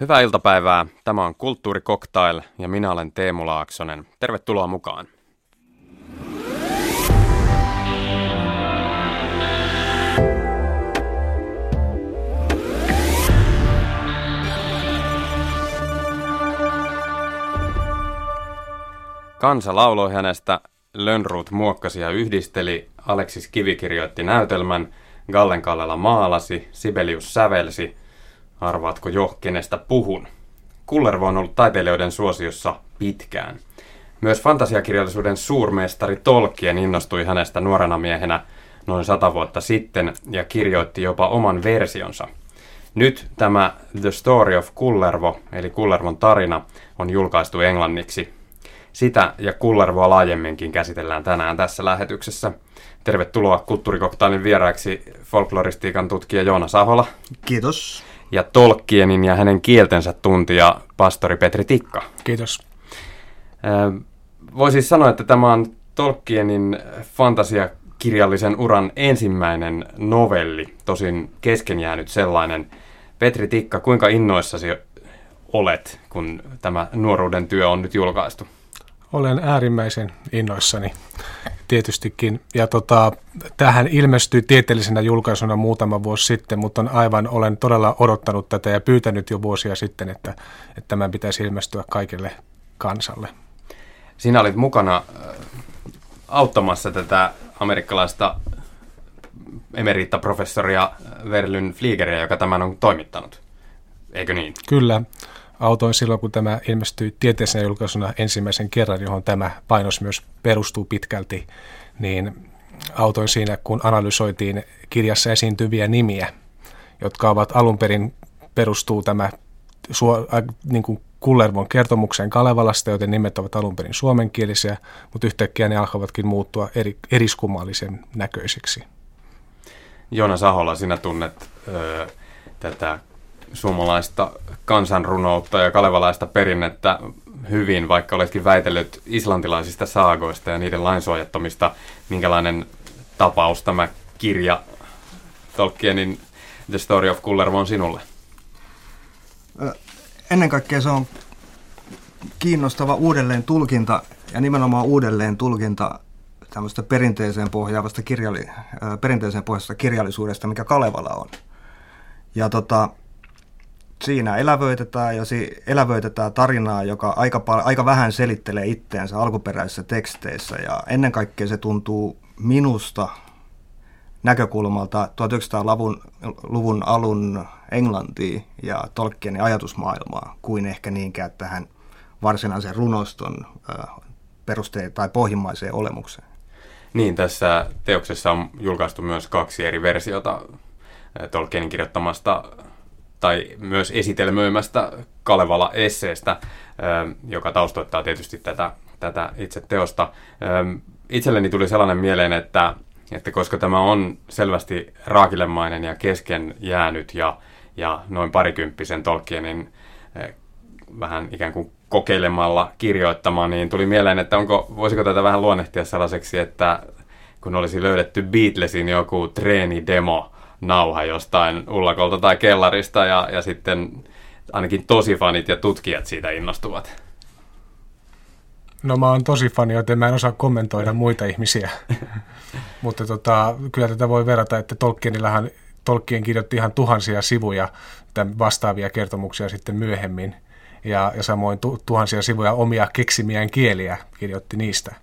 Hyvää iltapäivää. Tämä on Kulttuuri Cocktail ja minä olen Teemu Laaksonen. Tervetuloa mukaan. Kansa lauloi hänestä, Lönnruut muokkasi ja yhdisteli, Aleksis Kivi kirjoitti näytelmän, Gallen Kallela maalasi, Sibelius sävelsi. Arvaatko jo, kenestä puhun? Kullervo on ollut taiteilijoiden suosiossa pitkään. Myös fantasiakirjallisuuden suurmestari Tolkien innostui hänestä nuorena miehenä noin sata vuotta sitten ja kirjoitti jopa oman versionsa. Nyt tämä The Story of Kullervo, eli Kullervon tarina, on julkaistu englanniksi sitä ja kullervoa laajemminkin käsitellään tänään tässä lähetyksessä. Tervetuloa kulttuurikoktailin vieraaksi folkloristiikan tutkija Joona Sahola. Kiitos. Ja Tolkienin ja hänen kieltensä tuntija pastori Petri Tikka. Kiitos. Voisi siis sanoa, että tämä on Tolkienin fantasiakirjallisen uran ensimmäinen novelli, tosin kesken jäänyt sellainen. Petri Tikka, kuinka innoissasi olet, kun tämä nuoruuden työ on nyt julkaistu? Olen äärimmäisen innoissani tietystikin. Ja tota, tähän ilmestyi tieteellisenä julkaisuna muutama vuosi sitten, mutta on aivan, olen todella odottanut tätä ja pyytänyt jo vuosia sitten, että, että tämän pitäisi ilmestyä kaikille kansalle. Sinä olit mukana äh, auttamassa tätä amerikkalaista emeritta-professoria Verlyn Fliegeria, joka tämän on toimittanut. Eikö niin? Kyllä autoin silloin, kun tämä ilmestyi tieteellisenä julkaisuna ensimmäisen kerran, johon tämä painos myös perustuu pitkälti, niin autoin siinä, kun analysoitiin kirjassa esiintyviä nimiä, jotka ovat alun perin perustuu tämä niin kuin Kullervon kertomukseen Kalevalasta, joten nimet ovat alun perin suomenkielisiä, mutta yhtäkkiä ne alkavatkin muuttua eri, eriskummallisen näköisiksi. Joona Sahola, sinä tunnet ö, tätä suomalaista kansanrunoutta ja kalevalaista perinnettä hyvin, vaikka oletkin väitellyt islantilaisista saagoista ja niiden lainsuojattomista. Minkälainen tapaus tämä kirja Tolkienin The Story of Kullervo on sinulle? Ennen kaikkea se on kiinnostava uudelleen tulkinta ja nimenomaan uudelleen tulkinta tämmöistä perinteiseen pohjaavasta kirjalli, perinteiseen pohjaavasta kirjallisuudesta, mikä Kalevala on. Ja tota, siinä elävöitetään ja si- elävöitetään tarinaa, joka aika, pal- aika vähän selittelee itteensä alkuperäisissä teksteissä ja ennen kaikkea se tuntuu minusta näkökulmalta 1900-luvun luvun alun Englantiin ja Tolkienin ajatusmaailmaa kuin ehkä niinkään tähän varsinaisen runoston perusteet tai pohjimmaiseen olemukseen. Niin, tässä teoksessa on julkaistu myös kaksi eri versiota Tolkienin kirjoittamasta tai myös esitelmöimästä Kalevala-esseestä, joka taustoittaa tietysti tätä, tätä itse teosta. Itselleni tuli sellainen mieleen, että, että koska tämä on selvästi raakilemainen ja kesken jäänyt ja, ja noin parikymppisen Tolkienin vähän ikään kuin kokeilemalla kirjoittamaan, niin tuli mieleen, että onko, voisiko tätä vähän luonnehtia sellaiseksi, että kun olisi löydetty Beatlesin joku treenidemo, nauha jostain ullakolta tai kellarista ja, ja sitten ainakin tosi fanit ja tutkijat siitä innostuvat. No mä oon tosi fani, joten mä en osaa kommentoida muita ihmisiä. Mutta tota, kyllä tätä voi verrata, että Tolkienillahan Tolkien kirjoitti ihan tuhansia sivuja vastaavia kertomuksia sitten myöhemmin. Ja, ja samoin tu, tuhansia sivuja omia keksimiään kieliä kirjoitti niistä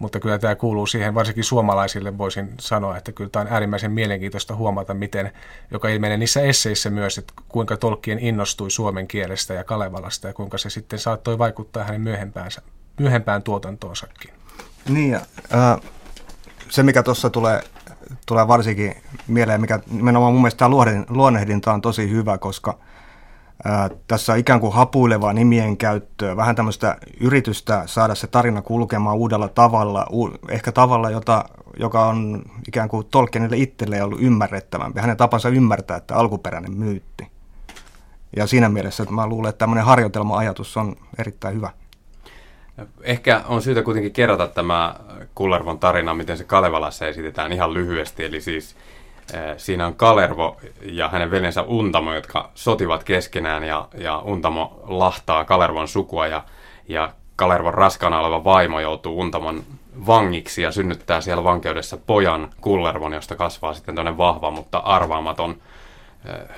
mutta kyllä tämä kuuluu siihen, varsinkin suomalaisille voisin sanoa, että kyllä tämä on äärimmäisen mielenkiintoista huomata, miten, joka ilmenee niissä esseissä myös, että kuinka Tolkien innostui suomen kielestä ja Kalevalasta ja kuinka se sitten saattoi vaikuttaa hänen myöhempään, myöhempään tuotantoonsakin. Niin, ja, äh, se mikä tuossa tulee, tulee varsinkin mieleen, mikä nimenomaan mun mielestä tämä luonnehdinta on tosi hyvä, koska – tässä on ikään kuin hapuilevaa nimien käyttöä, vähän tämmöistä yritystä saada se tarina kulkemaan uudella tavalla, ehkä tavalla, jota, joka on ikään kuin Tolkienille itselleen ollut ymmärrettävämpi. Hänen tapansa ymmärtää, että alkuperäinen myytti. Ja siinä mielessä että mä luulen, että tämmöinen harjoitelma-ajatus on erittäin hyvä. Ehkä on syytä kuitenkin kerrata tämä Kullervon tarina, miten se Kalevalassa esitetään ihan lyhyesti. Eli siis Siinä on Kalervo ja hänen veljensä Untamo, jotka sotivat keskenään ja, ja Untamo lahtaa Kalervon sukua ja, ja Kalervon raskaana oleva vaimo joutuu Untamon vangiksi ja synnyttää siellä vankeudessa pojan Kullervon, josta kasvaa sitten tämmöinen vahva, mutta arvaamaton äh,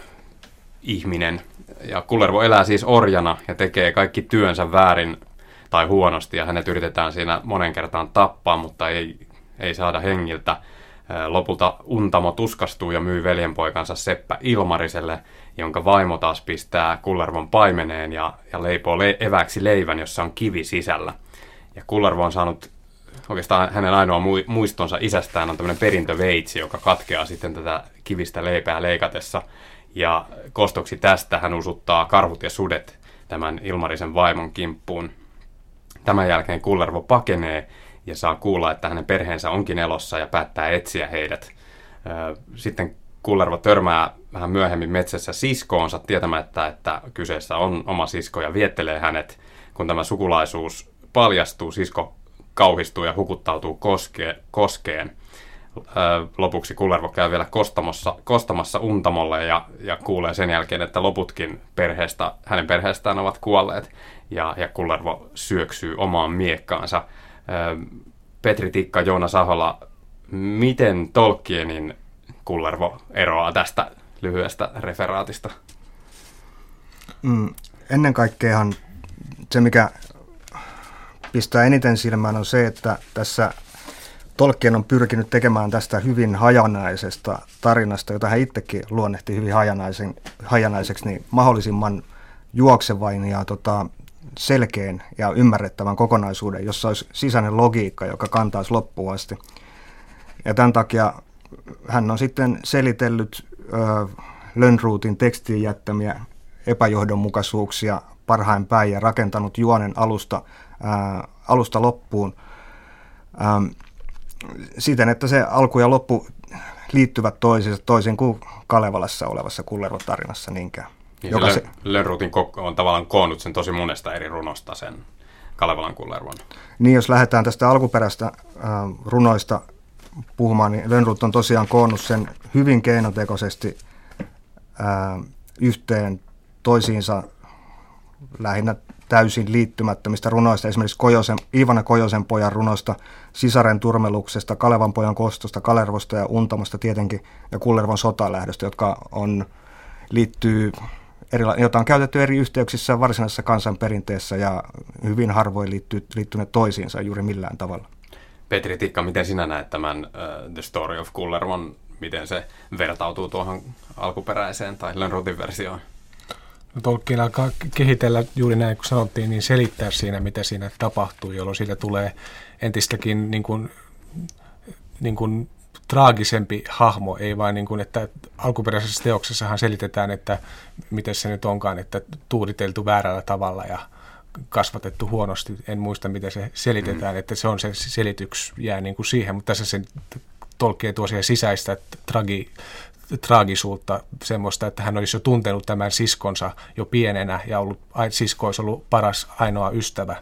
ihminen. Ja Kullervo elää siis orjana ja tekee kaikki työnsä väärin tai huonosti ja hänet yritetään siinä monen kertaan tappaa, mutta ei, ei saada hengiltä. Lopulta Untamo tuskastuu ja myy veljenpoikansa Seppä Ilmariselle, jonka vaimo taas pistää Kullervon paimeneen ja, ja leipoo le- eväksi leivän, jossa on kivi sisällä. Ja Kullervo on saanut oikeastaan hänen ainoa muistonsa isästään on tämmöinen perintöveitsi, joka katkeaa sitten tätä kivistä leipää leikatessa. Ja kostoksi tästä hän usuttaa karhut ja sudet tämän Ilmarisen vaimon kimppuun. Tämän jälkeen Kullervo pakenee ja saa kuulla, että hänen perheensä onkin elossa ja päättää etsiä heidät. Sitten Kullervo törmää vähän myöhemmin metsässä siskoonsa tietämättä, että kyseessä on oma sisko ja viettelee hänet. Kun tämä sukulaisuus paljastuu, sisko kauhistuu ja hukuttautuu koske, koskeen. Lopuksi Kullervo käy vielä kostamassa, kostamassa Untamolle ja, ja kuulee sen jälkeen, että loputkin perheestä, hänen perheestään ovat kuolleet. Ja, ja Kullervo syöksyy omaan miekkaansa. Petri Tikka, Joona Sahola, miten Tolkienin Kullervo eroaa tästä lyhyestä referaatista? Mm, ennen kaikkeahan se, mikä pistää eniten silmään, on se, että tässä Tolkien on pyrkinyt tekemään tästä hyvin hajanaisesta tarinasta, jota hän itsekin luonnehti hyvin hajanaiseksi, niin mahdollisimman juoksevain ja tota, selkeän ja ymmärrettävän kokonaisuuden, jossa olisi sisäinen logiikka, joka kantaisi loppuun asti. Ja tämän takia hän on sitten selitellyt Lönnruutin tekstiin jättämiä epäjohdonmukaisuuksia parhain päin ja rakentanut juonen alusta, ää, alusta loppuun ää, siten, että se alku ja loppu liittyvät toisiinsa toisin kuin Kalevalassa olevassa Kullervo-tarinassa niinkään. Niin joka se, Lönnruutin on tavallaan koonnut sen tosi monesta eri runosta sen Kalevalan Kullervon. Niin, jos lähdetään tästä alkuperäistä äh, runoista puhumaan, niin Lönnrut on tosiaan koonnut sen hyvin keinotekoisesti äh, yhteen toisiinsa lähinnä täysin liittymättömistä runoista, esimerkiksi Kojosen, Iivana Kojosen pojan runosta, Sisaren turmeluksesta, Kalevan pojan kostosta, Kalervosta ja Untamosta tietenkin, ja Kullervon sotalähdöstä, jotka on, liittyy erila- jota on käytetty eri yhteyksissä varsinaisessa kansanperinteessä ja hyvin harvoin liittyy, liittyneet toisiinsa juuri millään tavalla. Petri Tikka, miten sinä näet tämän uh, The Story of Kullervon, miten se vertautuu tuohon alkuperäiseen tai Lönnrotin versioon? No, Tolkien alkaa kehitellä juuri näin, kun sanottiin, niin selittää siinä, mitä siinä tapahtuu, jolloin siitä tulee entistäkin niin kuin, niin kuin traagisempi hahmo, ei vain niin kuin, että alkuperäisessä teoksessahan selitetään, että miten se nyt onkaan, että tuuriteltu väärällä tavalla ja kasvatettu huonosti. En muista, miten se selitetään, että se on se selityks jää niin kuin siihen, mutta tässä se tolkee tuo sisäistä tragi, traagisuutta, semmoista, että hän olisi jo tuntenut tämän siskonsa jo pienenä ja ollut, sisko olisi ollut paras ainoa ystävä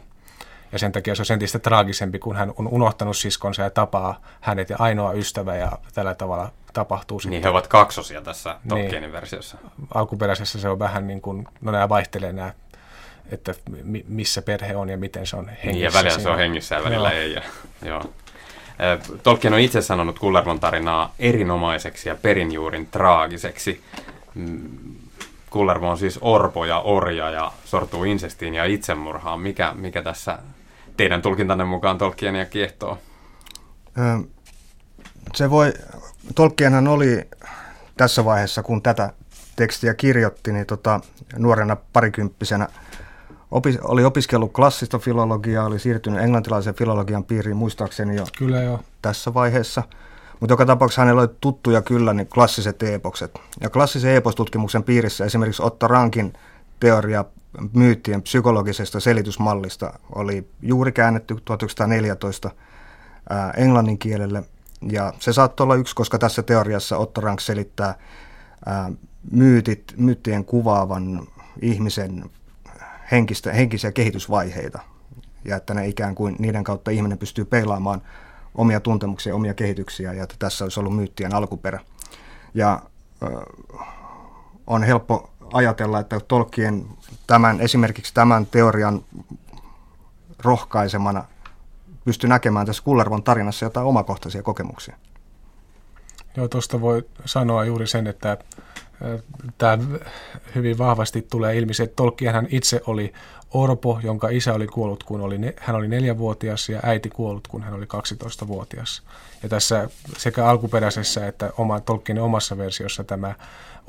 ja sen takia se on entistä traagisempi, kun hän on unohtanut siskonsa ja tapaa hänet ja ainoa ystävä ja tällä tavalla tapahtuu sitten. Niin he ovat kaksosia tässä Tolkienin niin, versiossa. Alkuperäisessä se on vähän niin kuin, no nämä vaihtelee nämä, että missä perhe on ja miten se on hengissä. Niin ja välillä siinä. se on hengissä ja välillä joo. ei. Ja, joo. Tolkien on itse sanonut Kullervon tarinaa erinomaiseksi ja perinjuurin traagiseksi. Mm, Kullervo on siis orpo ja orja ja sortuu insestiin ja itsemurhaan. Mikä, mikä tässä teidän tulkintanne mukaan ja kiehtoo? Se voi, Tolkienhan oli tässä vaiheessa, kun tätä tekstiä kirjoitti, niin tota, nuorena parikymppisenä opi, oli opiskellut klassista filologiaa, oli siirtynyt englantilaisen filologian piiriin muistaakseni jo, kyllä jo. tässä vaiheessa. Mutta joka tapauksessa hänellä oli tuttuja kyllä niin klassiset epokset. Ja klassisen epostutkimuksen piirissä esimerkiksi Otto Rankin teoria myyttien psykologisesta selitysmallista oli juuri käännetty 1914 ää, englannin kielelle. Ja se saattoi olla yksi, koska tässä teoriassa Otto Rank selittää ää, myytit, myyttien kuvaavan ihmisen henkistä, henkisiä kehitysvaiheita. Ja että ne ikään kuin niiden kautta ihminen pystyy peilaamaan omia tuntemuksia, omia kehityksiä ja että tässä olisi ollut myyttien alkuperä. Ja on helppo ajatella, että Tolkien tämän, esimerkiksi tämän teorian rohkaisemana pysty näkemään tässä Kullervon tarinassa jotain omakohtaisia kokemuksia. Joo, tuosta voi sanoa juuri sen, että tämä hyvin vahvasti tulee ilmi se, että Tolkienhan itse oli orpo, jonka isä oli kuollut, kun oli, hän oli neljävuotias ja äiti kuollut, kun hän oli 12-vuotias. Ja tässä sekä alkuperäisessä että oma, Tolkienin omassa versiossa tämä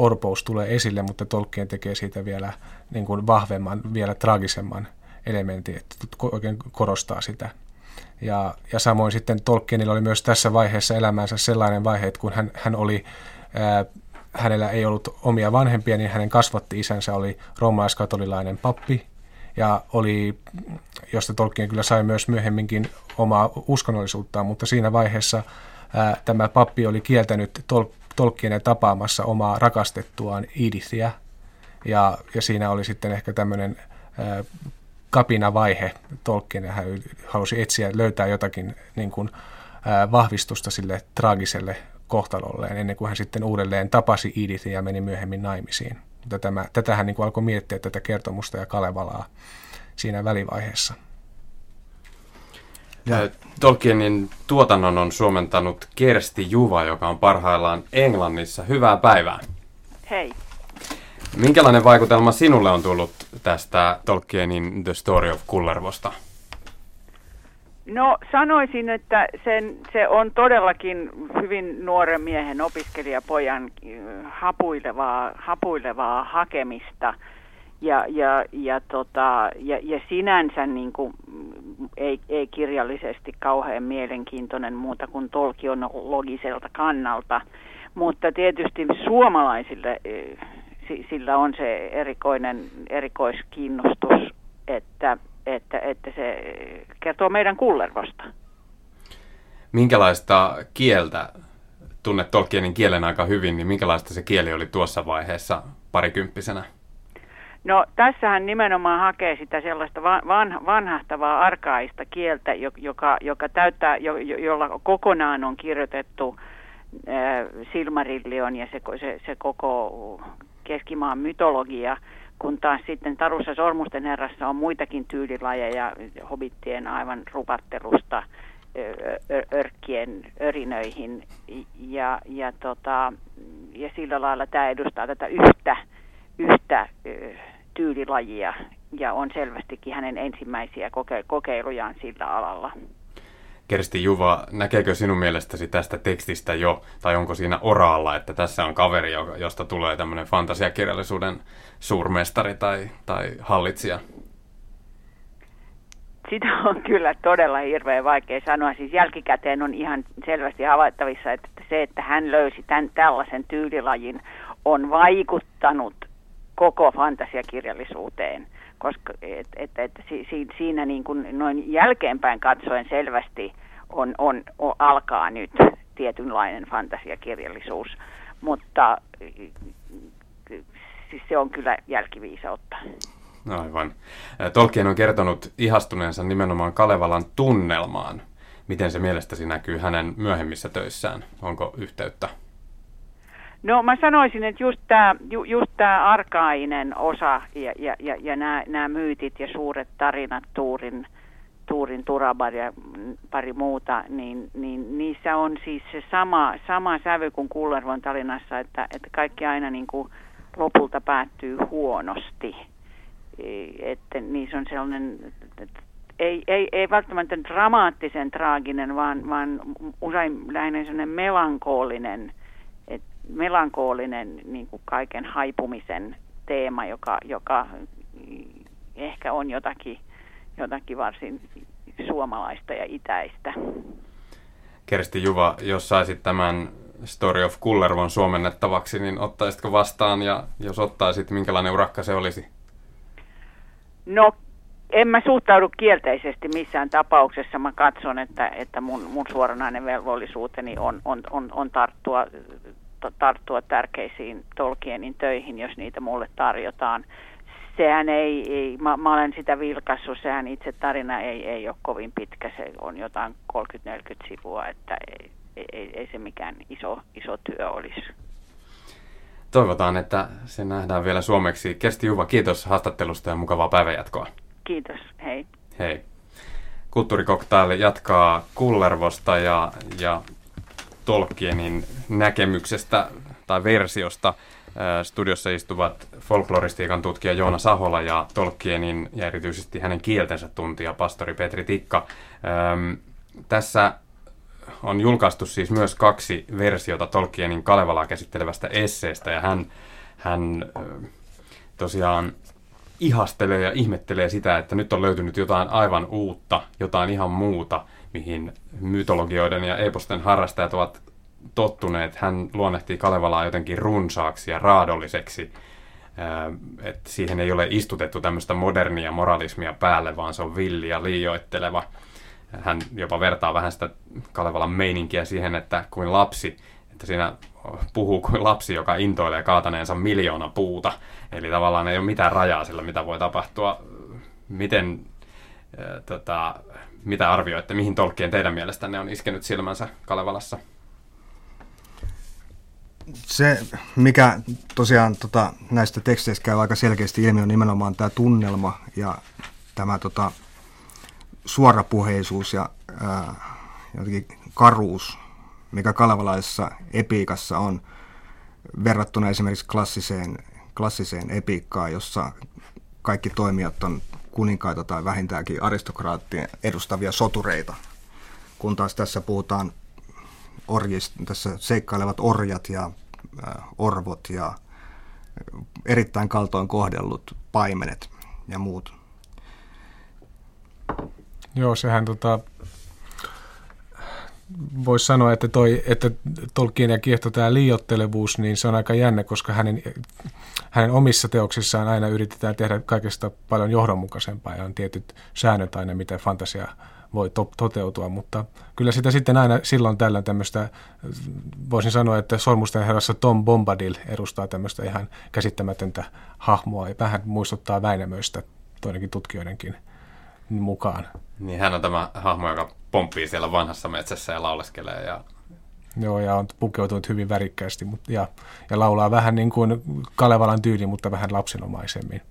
orpous tulee esille, mutta Tolkien tekee siitä vielä niin kuin vahvemman, vielä traagisemman elementin, että oikein korostaa sitä. Ja, ja samoin sitten Tolkienilla oli myös tässä vaiheessa elämänsä sellainen vaihe, että kun hän, hän oli ää, hänellä ei ollut omia vanhempia, niin hänen kasvatti isänsä oli roomalaiskatolilainen pappi, ja oli, josta Tolkien kyllä sai myös myöhemminkin omaa uskonnollisuuttaan, mutta siinä vaiheessa ää, tämä pappi oli kieltänyt Tol- Tolkienen tapaamassa omaa rakastettuaan Edithiä, ja, ja siinä oli sitten ehkä tämmöinen ää, kapinavaihe Tolkien, hän halusi etsiä, löytää jotakin niin kuin, ää, vahvistusta sille traagiselle kohtalolleen, ennen kuin hän sitten uudelleen tapasi Edithin ja meni myöhemmin naimisiin. Mutta tämä, tätä hän niin kuin alkoi miettiä tätä kertomusta ja Kalevalaa siinä välivaiheessa. Ja Tolkienin tuotannon on suomentanut Kersti Juva, joka on parhaillaan Englannissa. Hyvää päivää. Hei. Minkälainen vaikutelma sinulle on tullut tästä Tolkienin The Story of Kullervosta? No sanoisin, että sen, se on todellakin hyvin nuoren miehen opiskelijapojan hapuilevaa, hapuilevaa hakemista ja, ja, ja, tota, ja, ja sinänsä niin kuin, ei, ei kirjallisesti kauhean mielenkiintoinen muuta kuin tolkionologiselta kannalta, mutta tietysti suomalaisille äh, sillä on se erikoinen erikoiskiinnostus, että että, että se kertoo meidän kullervosta. Minkälaista kieltä, tunnet Tolkienin kielen aika hyvin, niin minkälaista se kieli oli tuossa vaiheessa parikymppisenä? No tässähän nimenomaan hakee sitä sellaista van, vanhahtavaa arkaista kieltä, joka, joka täyttää, jo, jolla kokonaan on kirjoitettu äh, Silmarillion ja se, se, se koko keskimaan mytologia kun taas sitten Tarussa Sormusten herrassa on muitakin tyylilajeja hobittien aivan rupattelusta örkkien örinöihin. Ja, ja, tota, ja sillä lailla tämä edustaa tätä yhtä, yhtä tyylilajia ja on selvästikin hänen ensimmäisiä koke- kokeilujaan sillä alalla. Kersti Juva, näkeekö sinun mielestäsi tästä tekstistä jo, tai onko siinä oraalla, että tässä on kaveri, josta tulee tämmöinen fantasiakirjallisuuden suurmestari tai, tai hallitsija? Sitä on kyllä todella hirveän vaikea sanoa. Siis jälkikäteen on ihan selvästi havaittavissa, että se, että hän löysi tämän, tällaisen tyylilajin, on vaikuttanut koko fantasiakirjallisuuteen koska et, et, et, si, siinä niin kuin noin jälkeenpäin katsoen selvästi on, on, on, alkaa nyt tietynlainen fantasiakirjallisuus, mutta siis se on kyllä jälkiviisautta. Aivan. Tolkien on kertonut ihastuneensa nimenomaan Kalevalan tunnelmaan. Miten se mielestäsi näkyy hänen myöhemmissä töissään? Onko yhteyttä? No mä sanoisin, että just tämä ju, just arkainen osa ja, ja, ja, ja nämä myytit ja suuret tarinat Tuurin, Tuurin Turabar ja pari muuta, niin, niin niissä on siis se sama, sama sävy kuin Kullervon tarinassa, että, että kaikki aina niin kuin lopulta päättyy huonosti. E, että niissä on sellainen, että ei, ei, ei välttämättä dramaattisen traaginen, vaan, vaan usein lähinnä sellainen melankoolinen – melankoolinen niin kuin kaiken haipumisen teema, joka, joka ehkä on jotakin, jotakin varsin suomalaista ja itäistä. Kersti Juva, jos saisit tämän Story of Kullervon suomennettavaksi, niin ottaisitko vastaan ja jos ottaisit, minkälainen urakka se olisi? No, en mä suhtaudu kielteisesti missään tapauksessa. Mä katson, että, että mun, mun suoranainen velvollisuuteni on, on, on, on tarttua tarttua tärkeisiin Tolkienin töihin, jos niitä mulle tarjotaan. Sehän ei, ei mä, mä olen sitä vilkassut, sehän itse tarina ei, ei ole kovin pitkä, se on jotain 30-40 sivua, että ei, ei, ei se mikään iso, iso työ olisi. Toivotaan, että se nähdään vielä suomeksi. Kersti Juva, kiitos haastattelusta ja mukavaa päivänjatkoa. Kiitos, hei. Hei. Kulttuurikoktaili jatkaa Kullervosta ja, ja Tolkienin näkemyksestä tai versiosta. Studiossa istuvat folkloristiikan tutkija Joona Sahola ja Tolkienin ja erityisesti hänen kieltensä tuntija pastori Petri Tikka. Tässä on julkaistu siis myös kaksi versiota Tolkienin Kalevalaa käsittelevästä esseestä ja hän, hän tosiaan ihastelee ja ihmettelee sitä, että nyt on löytynyt jotain aivan uutta, jotain ihan muuta, mihin mytologioiden ja eposten harrastajat ovat tottuneet. Hän luonnehtii Kalevalaa jotenkin runsaaksi ja raadolliseksi. Että siihen ei ole istutettu tämmöistä modernia moralismia päälle, vaan se on villi ja liioitteleva. Hän jopa vertaa vähän sitä Kalevalan meininkiä siihen, että kuin lapsi, että siinä puhuu kuin lapsi, joka intoilee kaataneensa miljoona puuta. Eli tavallaan ei ole mitään rajaa sillä, mitä voi tapahtua. Miten, äh, tota, mitä arvioitte, mihin tolkkien teidän mielestänne on iskenyt silmänsä Kalevalassa? Se, mikä tosiaan tota, näistä teksteistä käy aika selkeästi ilmi, on nimenomaan tämä tunnelma ja tämä tota, suorapuheisuus ja ää, jotenkin karuus, mikä kalevalaisessa epiikassa on verrattuna esimerkiksi klassiseen, klassiseen epiikkaan, jossa kaikki toimijat on kuninkaita tai vähintäänkin aristokraattien edustavia sotureita, kun taas tässä puhutaan orjista, tässä seikkailevat orjat ja äh, orvot ja erittäin kaltoin kohdellut paimenet ja muut. Joo, sehän tota, voisi sanoa, että, toi, että Tolkien ja kiehto tämä liiottelevuus, niin se on aika jännä, koska hänen, hänen omissa teoksissaan aina yritetään tehdä kaikesta paljon johdonmukaisempaa ja on tietyt säännöt aina, miten fantasia voi to- toteutua, mutta kyllä sitä sitten aina silloin tällöin tämmöistä, voisin sanoa, että Sormusten herrassa Tom Bombadil edustaa tämmöistä ihan käsittämätöntä hahmoa ja vähän muistuttaa Väinämöistä toinenkin tutkijoidenkin mukaan. Niin hän on tämä hahmo, joka pomppii siellä vanhassa metsässä ja lauleskelee. Ja... Joo, ja on pukeutunut hyvin värikkäästi mutta, ja, ja laulaa vähän niin kuin Kalevalan tyyli, mutta vähän lapsenomaisemmin.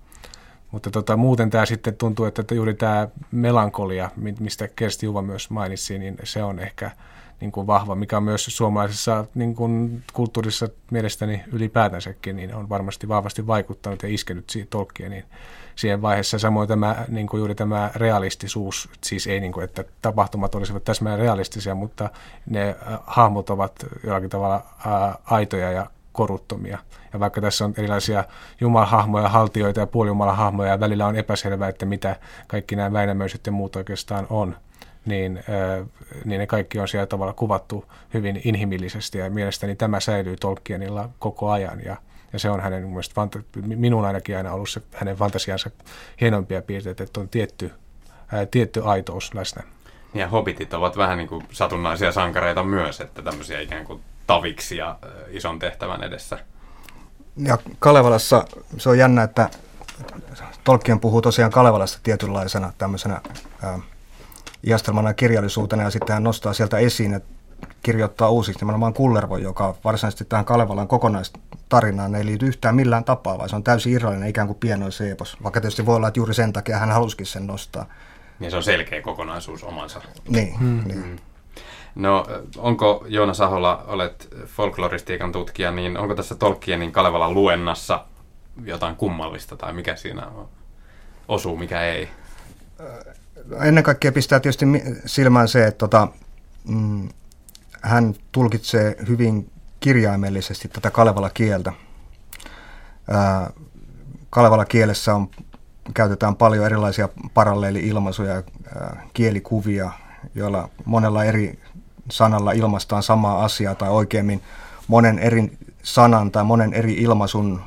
Mutta tota, muuten tämä sitten tuntuu, että juuri tämä melankolia, mistä Kersti Juva myös mainitsi, niin se on ehkä niin kuin vahva, mikä on myös suomalaisessa niin kuin kulttuurissa mielestäni ylipäätänsäkin, niin on varmasti vahvasti vaikuttanut ja iskenyt. Niin siihen vaiheessa. Samoin tämä, niin kuin juuri tämä realistisuus, siis ei niin kuin, että tapahtumat olisivat täsmälleen realistisia, mutta ne äh, hahmot ovat jollakin tavalla äh, aitoja ja koruttomia. Ja vaikka tässä on erilaisia jumalahahmoja, haltioita ja puolijumalahahmoja ja välillä on epäselvää, että mitä kaikki nämä Väinämöiset ja muut oikeastaan on, niin, äh, niin ne kaikki on siellä tavalla kuvattu hyvin inhimillisesti ja mielestäni tämä säilyy Tolkienilla koko ajan ja ja se on hänen fanta- minun ainakin aina ollut se hänen fantasiansa hienompia piirteitä, että on tietty, ää, tietty aitous läsnä. Ja hobbitit ovat vähän niin kuin satunnaisia sankareita myös, että tämmöisiä ikään kuin taviksia ison tehtävän edessä. Ja Kalevalassa se on jännä, että Tolkien puhuu tosiaan Kalevalasta tietynlaisena tämmöisenä ää, iastelmana kirjallisuutena ja sitten hän nostaa sieltä esiin, että kirjoittaa uusiksi nimenomaan Kullervo, joka varsinaisesti tähän Kalevalan kokonaistarinaan ei liity yhtään millään tapaa, vaan se on täysin irrallinen ikään kuin pienoin seepos. Vaikka tietysti voi olla, että juuri sen takia hän halusikin sen nostaa. Niin se on selkeä kokonaisuus omansa. Niin, hmm. niin. Hmm. No onko Joona Sahola, olet folkloristiikan tutkija, niin onko tässä Tolkienin Kalevalan luennassa jotain kummallista tai mikä siinä on? osuu, mikä ei? Ennen kaikkea pistää tietysti silmään se, että tota, mm, hän tulkitsee hyvin kirjaimellisesti tätä Kalevala kieltä. Kalevala kielessä on, käytetään paljon erilaisia paralleeli-ilmaisuja, kielikuvia, joilla monella eri sanalla ilmaistaan samaa asiaa tai oikeammin monen eri sanan tai monen eri ilmaisun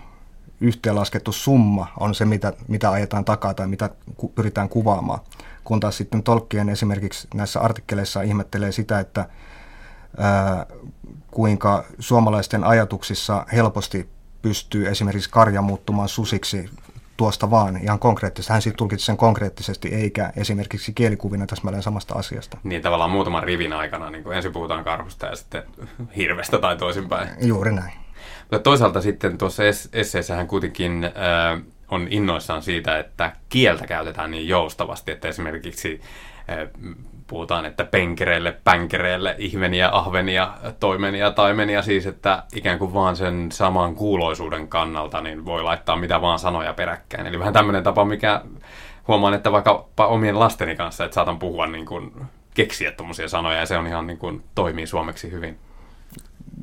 yhteenlaskettu summa on se, mitä, mitä ajetaan takaa tai mitä ku, pyritään kuvaamaan. Kun taas sitten Tolkien esimerkiksi näissä artikkeleissa ihmettelee sitä, että kuinka suomalaisten ajatuksissa helposti pystyy esimerkiksi karja muuttumaan susiksi tuosta vaan ihan konkreettisesti. Hän siitä tulkitsi sen konkreettisesti, eikä esimerkiksi kielikuvina täsmälleen samasta asiasta. Niin tavallaan muutaman rivin aikana, niin kuin ensin puhutaan karhusta ja sitten hirvestä tai toisinpäin. Juuri näin. Mutta toisaalta sitten tuossa esseessähän kuitenkin äh, on innoissaan siitä, että kieltä käytetään niin joustavasti, että esimerkiksi äh, puhutaan, että penkereille, pänkereille, ihmeniä, ahvenia, toimenia, taimenia, siis että ikään kuin vaan sen saman kuuloisuuden kannalta niin voi laittaa mitä vaan sanoja peräkkäin. Eli vähän tämmöinen tapa, mikä huomaan, että vaikka omien lasteni kanssa, että saatan puhua niin kuin, keksiä tuommoisia sanoja ja se on ihan niin kuin, toimii suomeksi hyvin.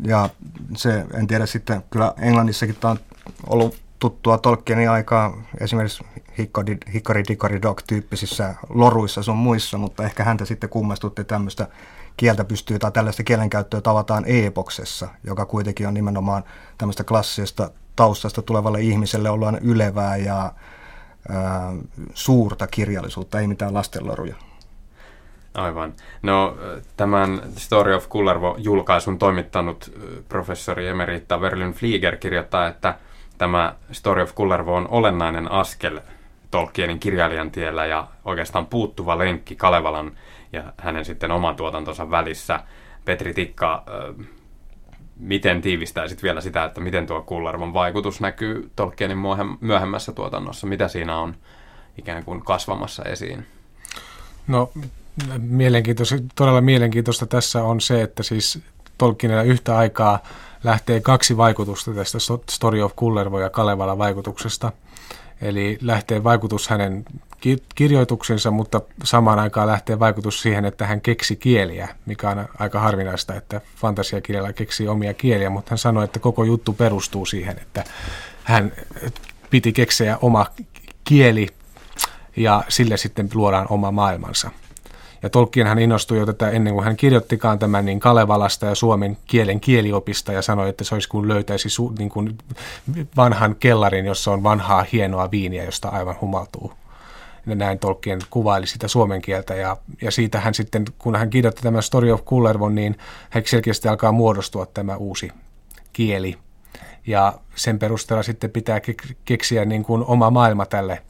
Ja se, en tiedä sitten, kyllä Englannissakin tämä on ollut tuttua Tolkienin aikaa esimerkiksi Hikari Dikari Dog tyyppisissä loruissa sun muissa, mutta ehkä häntä sitten kummastutti tämmöistä kieltä pystyy tai tällaista kielenkäyttöä tavataan e-boksessa, joka kuitenkin on nimenomaan tämmöistä klassista taustasta tulevalle ihmiselle ollaan ylevää ja ää, suurta kirjallisuutta, ei mitään lastenloruja. Aivan. No tämän Story of Kullervo-julkaisun toimittanut professori emerita Verlyn Flieger kirjoittaa, että tämä Story of Kullervo on olennainen askel Tolkienin kirjailijan tiellä ja oikeastaan puuttuva lenkki Kalevalan ja hänen sitten oman tuotantonsa välissä. Petri Tikka, miten tiivistäisit vielä sitä, että miten tuo Kullervon vaikutus näkyy Tolkienin myöhemmässä tuotannossa? Mitä siinä on ikään kuin kasvamassa esiin? No mielenkiintoista, todella mielenkiintoista tässä on se, että siis Tolkienilla yhtä aikaa lähtee kaksi vaikutusta tästä Story of Kullervo ja Kalevala vaikutuksesta. Eli lähtee vaikutus hänen kirjoituksensa, mutta samaan aikaan lähtee vaikutus siihen, että hän keksi kieliä, mikä on aika harvinaista, että fantasiakirjalla keksii omia kieliä, mutta hän sanoi, että koko juttu perustuu siihen, että hän piti keksiä oma kieli ja sille sitten luodaan oma maailmansa. Ja Tolkien hän innostui jo tätä ennen kuin hän kirjoittikaan tämän niin Kalevalasta ja suomen kielen kieliopista ja sanoi, että se olisi kuin löytäisi su, niin kuin vanhan kellarin, jossa on vanhaa hienoa viiniä, josta aivan humaltuu. Ja näin Tolkien kuvaili sitä suomen kieltä ja, ja siitä hän sitten, kun hän kirjoitti tämän Story of Kullervon, niin hän selkeästi alkaa muodostua tämä uusi kieli. Ja sen perusteella sitten pitää keksiä niin kuin oma maailma tälle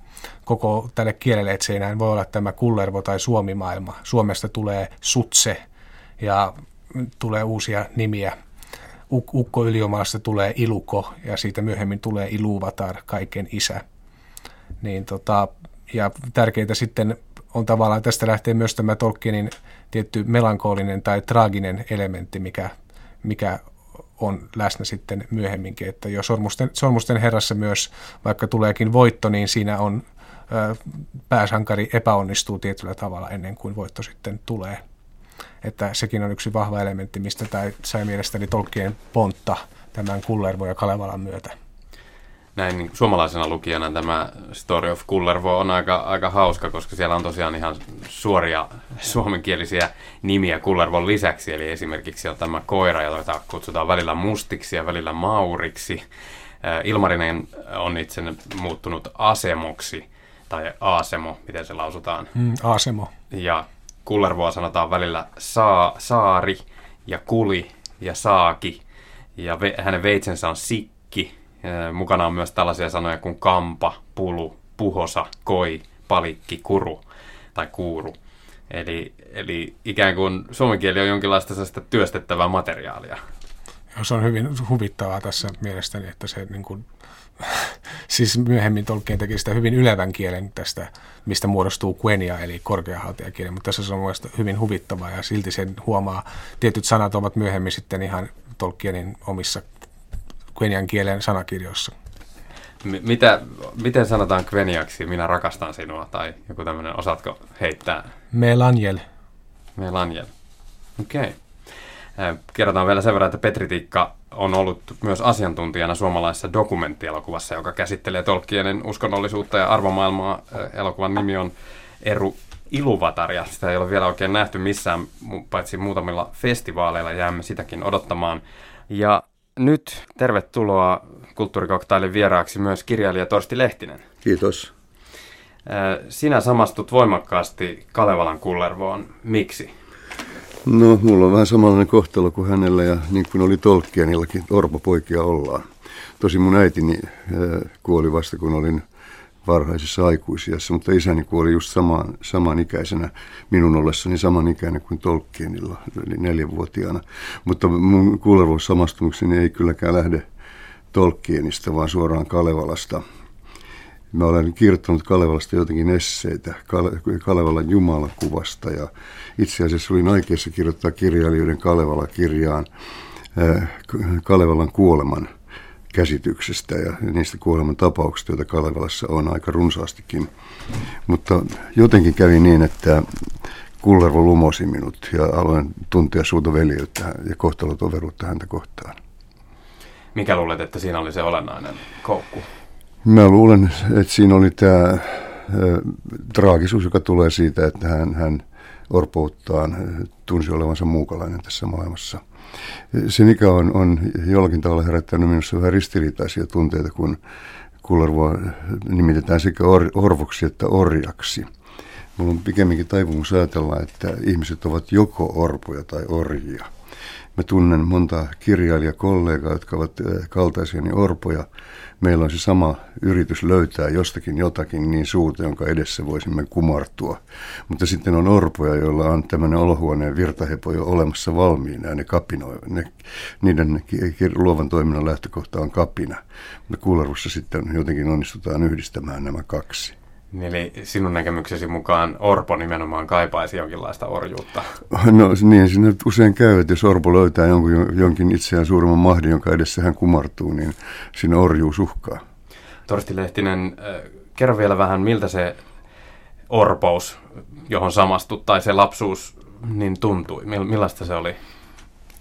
koko tälle kielelle, että se ei näin voi olla tämä kullervo tai suomimaailma. Suomesta tulee sutse ja tulee uusia nimiä. Ukko Yliomaasta tulee Iluko ja siitä myöhemmin tulee Iluvatar, kaiken isä. Niin tota, ja tärkeitä sitten on tavallaan, tästä lähtee myös tämä Tolkienin tietty melankolinen tai traaginen elementti, mikä, mikä on läsnä sitten myöhemminkin. Että jo Sormusten, Sormusten herrassa myös, vaikka tuleekin voitto, niin siinä on pääsankari epäonnistuu tietyllä tavalla ennen kuin voitto sitten tulee. Että sekin on yksi vahva elementti, mistä tämä sai mielestäni Tolkien pontta tämän Kullervo ja Kalevalan myötä. Näin niin suomalaisena lukijana tämä Story of Kullervo on aika, aika hauska, koska siellä on tosiaan ihan suoria suomenkielisiä nimiä Kullervon lisäksi. Eli esimerkiksi on tämä koira, jota kutsutaan välillä mustiksi ja välillä mauriksi. Ilmarinen on itse muuttunut asemoksi tai Aasemo, miten se lausutaan. Mm, Aasemo. Ja Kullervoa sanotaan välillä saa, Saari ja Kuli ja Saaki. Ja ve, hänen veitsensä on Sikki. Mukana on myös tällaisia sanoja kuin Kampa, Pulu, Puhosa, Koi, Palikki, Kuru tai Kuuru. Eli, eli ikään kuin suomen kieli on jonkinlaista työstettävää materiaalia. Se on hyvin huvittavaa tässä mielestäni, että se niin kuin siis myöhemmin Tolkien teki sitä hyvin ylevän kielen tästä, mistä muodostuu Quenya, eli korkeahaltijakieli, mutta tässä se on mielestäni hyvin huvittavaa ja silti sen huomaa, tietyt sanat ovat myöhemmin sitten ihan Tolkienin omissa Quenian kielen sanakirjoissa. M- mitä, miten sanotaan Queniaksi, minä rakastan sinua, tai joku tämmöinen, osaatko heittää? Melanjel. Melanjel, okei. Okay. Kerrotaan vielä sen verran, että Petri Tikka on ollut myös asiantuntijana suomalaisessa dokumenttielokuvassa, joka käsittelee Tolkienin uskonnollisuutta ja arvomaailmaa. Elokuvan nimi on Eru Iluvatar, ja sitä ei ole vielä oikein nähty missään, paitsi muutamilla festivaaleilla. Jäämme sitäkin odottamaan. Ja nyt tervetuloa kulttuurikoktailin vieraaksi myös kirjailija Torsti Lehtinen. Kiitos. Sinä samastut voimakkaasti Kalevalan kullervoon. Miksi? No, mulla on vähän samanlainen kohtalo kuin hänellä ja niin kuin oli Tolkienillakin, orpopoikia ollaan. Tosi mun äitini äh, kuoli vasta kun olin varhaisessa aikuisiassa, mutta isäni kuoli just samaan, samanikäisenä, minun ollessani samanikäinen kuin Tolkienilla, eli neljänvuotiaana. Mutta mun kuulevuus samastumukseni ei kylläkään lähde Tolkienista, vaan suoraan Kalevalasta. Mä olen kirjoittanut Kalevalasta jotenkin esseitä Kalevalan Jumalakuvasta ja itse asiassa olin aikeissa kirjoittaa kirjailijoiden Kalevala-kirjaan Kalevalan kuoleman käsityksestä ja niistä kuoleman tapauksista, joita Kalevalassa on aika runsaastikin. Mutta jotenkin kävi niin, että Kullervo lumosi minut ja aloin tuntea suurta veljeyttä ja kohtalotoveruutta häntä kohtaan. Mikä luulet, että siinä oli se olennainen koukku? Mä luulen, että siinä oli tämä traagisuus, joka tulee siitä, että hän, hän orpouttaan tunsi olevansa muukalainen tässä maailmassa. Se, mikä on, on jollakin tavalla herättänyt minussa vähän ristiriitaisia tunteita, kun Kullervoa nimitetään sekä or, orvoksi että orjaksi – Mulla on pikemminkin taipumus ajatella, että ihmiset ovat joko orpoja tai orjia. Mä tunnen monta kirjailijakollegaa, jotka ovat eh, kaltaisiani orpoja. Meillä on se sama yritys löytää jostakin jotakin niin suurta, jonka edessä voisimme kumartua. Mutta sitten on orpoja, joilla on tämmöinen olohuoneen virtahepo jo olemassa valmiina ja ne kapinoi. Ne, niiden luovan toiminnan lähtökohta on kapina. Mutta Kuularussa sitten jotenkin onnistutaan yhdistämään nämä kaksi. Eli sinun näkemyksesi mukaan Orpo nimenomaan kaipaisi jonkinlaista orjuutta? No niin, siinä usein käy, että jos Orpo löytää jonkun, jonkin itseään suuremman mahdin, jonka edessä hän kumartuu, niin siinä orjuus uhkaa. Torsti Lehtinen, kerro vielä vähän, miltä se orpous, johon samastut, tai se lapsuus niin tuntui? Millaista se oli?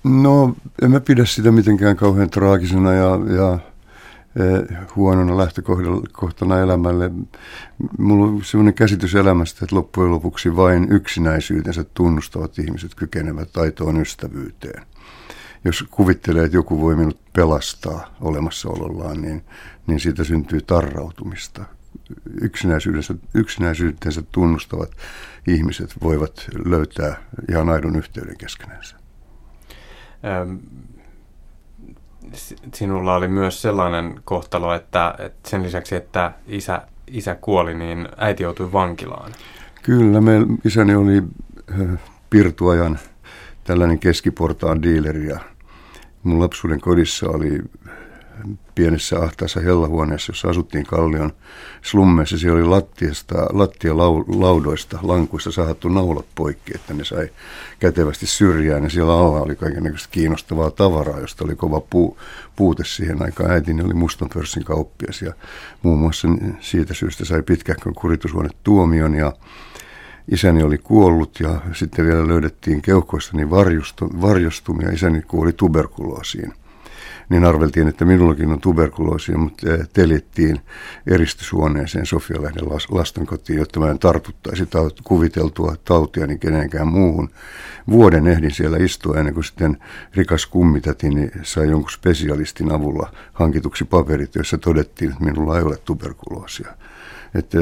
No, en mä pidä sitä mitenkään kauhean traagisena ja, ja huonona lähtökohtana elämälle. Mulla on sellainen käsitys elämästä, että loppujen lopuksi vain yksinäisyytensä tunnustavat ihmiset kykenevät taitoon ystävyyteen. Jos kuvittelee, että joku voi minut pelastaa olemassaolollaan, niin, niin siitä syntyy tarrautumista. Yksinäisyytensä, yksinäisyytensä tunnustavat ihmiset voivat löytää ihan aidon yhteyden keskenänsä sinulla oli myös sellainen kohtalo, että, että sen lisäksi, että isä, isä kuoli, niin äiti joutui vankilaan. Kyllä, me, isäni oli pirtuajan tällainen keskiportaan diileri ja mun lapsuuden kodissa oli pienessä ahtaassa hellahuoneessa, jossa asuttiin Kallion slummeissa. Siellä oli lattiasta, lattialaudoista, lankuista sahattu naulat poikki, että ne sai kätevästi syrjään. Ja siellä alla oli kaikenlaista kiinnostavaa tavaraa, josta oli kova puu, puute siihen aikaan. Äitini oli mustan pörssin kauppias ja muun muassa siitä syystä sai pitkähkön kuritushuone tuomion ja isäni oli kuollut ja sitten vielä löydettiin keuhkoista niin varjostumia. Isäni kuoli tuberkuloosiin niin arveltiin, että minullakin on tuberkuloosia, mutta eh, telittiin eristyshuoneeseen Sofialehden lastenkotiin, jotta mä en tartuttaisi kuviteltua tautia niin kenenkään muuhun. Vuoden ehdin siellä istua ennen kuin sitten rikas kummitäti niin sai jonkun spesialistin avulla hankituksi paperit, joissa todettiin, että minulla ei ole tuberkuloosia. Että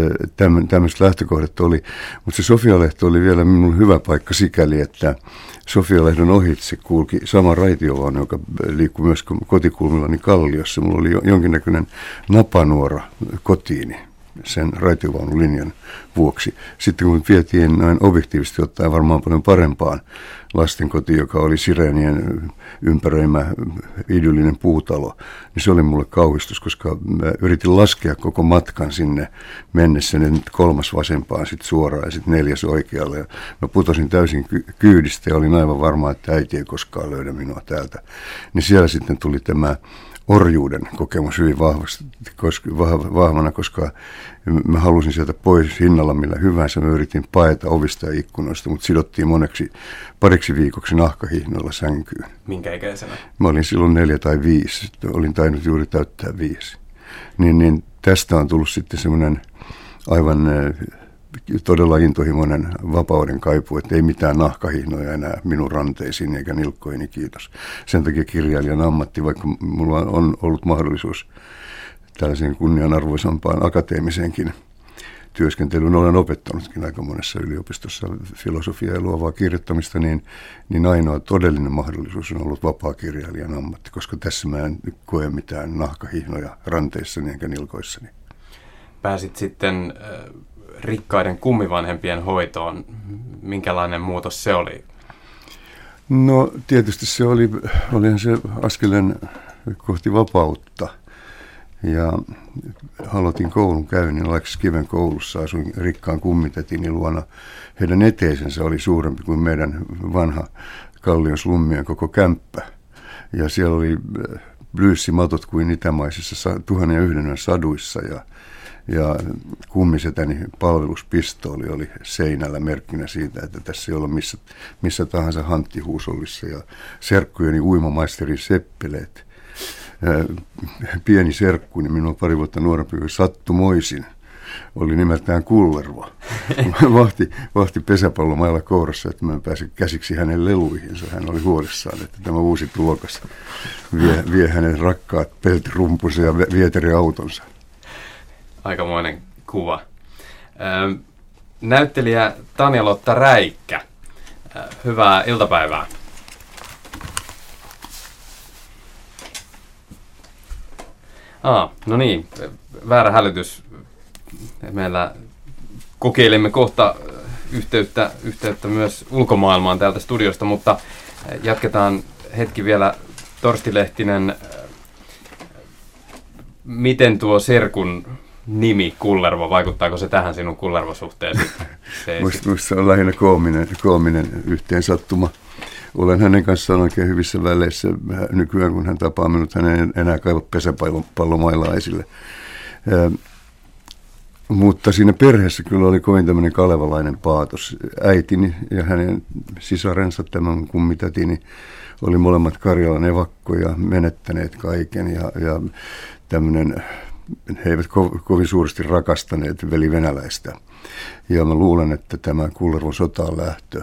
tämmöiset lähtökohdat oli. Mutta se Sofialehto oli vielä minulle hyvä paikka sikäli, että Sofialehdon ohitse kulki sama raitiovaunu, joka liikkui myös kotikulmillani Kalliossa. Mulla oli jonkinnäköinen napanuora kotiini sen raitiovaunulinjan vuoksi. Sitten kun vietiin noin objektiivisesti ottaen varmaan paljon parempaan lastenkoti, joka oli Sireenien ympäröimä idyllinen puutalo, niin se oli mulle kauhistus, koska mä yritin laskea koko matkan sinne mennessä, niin kolmas vasempaan sitten suoraan ja sitten neljäs oikealle. Ja mä putosin täysin ky- kyydistä ja olin aivan varma, että äiti ei koskaan löydä minua täältä. Niin siellä sitten tuli tämä orjuuden kokemus hyvin vahvasti, koska, vahvana, koska mä halusin sieltä pois hinnalla millä hyvänsä. Mä yritin paeta ovista ja ikkunoista, mutta sidottiin moneksi pariksi viikoksi nahkahihnoilla sänkyyn. Minkä ikäisenä? Mä olin silloin neljä tai viisi, olin tainnut juuri täyttää viisi. Niin, niin tästä on tullut sitten semmoinen aivan todella intohimoinen vapauden kaipu, että ei mitään nahkahihnoja enää minun ranteisiin eikä nilkkoini, kiitos. Sen takia kirjailijan ammatti, vaikka mulla on ollut mahdollisuus tällaisen kunnianarvoisampaan akateemiseenkin työskentelyyn. Olen opettanutkin aika monessa yliopistossa filosofiaa ja luovaa kirjoittamista, niin, niin ainoa todellinen mahdollisuus on ollut vapaa-kirjailijan ammatti, koska tässä mä en koe mitään nahkahihnoja ranteissani enkä nilkoissani. Pääsit sitten rikkaiden kummivanhempien hoitoon. Minkälainen muutos se oli? No tietysti se oli, olihan se askeleen kohti vapautta. Ja aloitin koulun käynnin Kiven koulussa, asuin rikkaan kummitetini luona. Heidän eteisensä oli suurempi kuin meidän vanha Kallion slummien koko kämppä. Ja siellä oli blyyssimatot kuin itämaisissa tuhannen ja yhden saduissa ja, ja kummisetäni palveluspistooli oli seinällä merkkinä siitä, että tässä ei ole missä, missä tahansa hanttihuusollissa ja serkkujeni uimamaisteri Seppeleet. Pieni serkku, niin minun pari vuotta nuorempi sattumoisin – oli nimeltään Kullervo. vahti, vahti pesäpallomailla kourassa, että mä pääsin käsiksi hänen leluihinsa. Hän oli huolissaan, että tämä uusi tulokas vie, vie hänen rakkaat peltirumpunsa ja vieteriautonsa. Aikamoinen kuva. näyttelijä Tanja Lotta Räikkä. Hyvää iltapäivää. Ah, no niin, väärä hälytys meillä kokeilemme kohta yhteyttä, yhteyttä myös ulkomaailmaan täältä studiosta, mutta jatketaan hetki vielä. Torsti Lehtinen, miten tuo Serkun nimi Kullervo, vaikuttaako se tähän sinun Kullervo-suhteesi? Minusta se on lähinnä koominen, koominen yhteensattuma. Olen hänen kanssaan oikein hyvissä väleissä nykyään, kun hän tapaa minut, hän ei enää kaiva pesäpallomailla esille. Mutta siinä perheessä kyllä oli kovin tämmöinen kalevalainen paatos. Äitini ja hänen sisarensa, tämän kummitätini, oli molemmat Karjalan evakkoja, menettäneet kaiken ja, ja tämmöinen, he eivät ko, kovin suuresti rakastaneet veli venäläistä. Ja mä luulen, että tämä Kullervon sotaan lähtö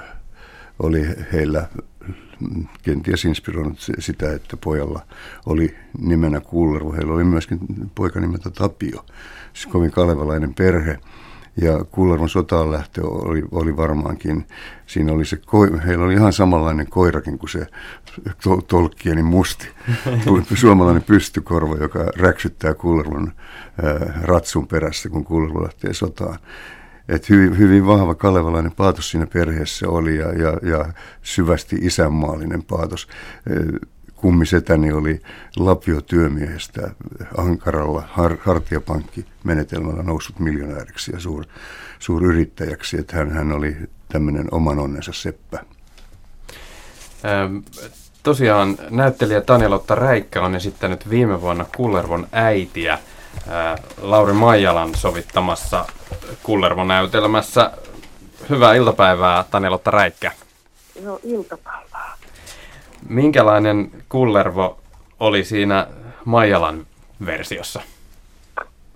oli heillä kenties inspiroinut sitä, että pojalla oli nimenä Kullervo. Heillä oli myöskin poika nimeltä Tapio siis kovin kalevalainen perhe. Ja Kullervon sotaan lähtö oli, oli varmaankin, siinä oli se, heillä oli ihan samanlainen koirakin kuin se to, tolkkieni musti. Suomalainen pystykorva, joka räksyttää Kullervon äh, ratsun perässä, kun Kullervo lähtee sotaan. Et hyvin, hyvin vahva kalevalainen paatos siinä perheessä oli ja, ja, ja syvästi isänmaallinen paatos kummisetäni oli Lapio-työmiehestä Ankaralla har, hartiapankki menetelmällä noussut miljonääriksi ja suur, suuryrittäjäksi, että hän, hän oli tämmöinen oman onnensa seppä. Ähm, tosiaan näyttelijä Tanja-Lotta Räikkä on esittänyt viime vuonna Kullervon äitiä Lauri Maijalan sovittamassa Kullervon näytelmässä. Hyvää iltapäivää Tanja-Lotta Räikkä. No iltapäivää. Minkälainen kullervo oli siinä Maijalan versiossa?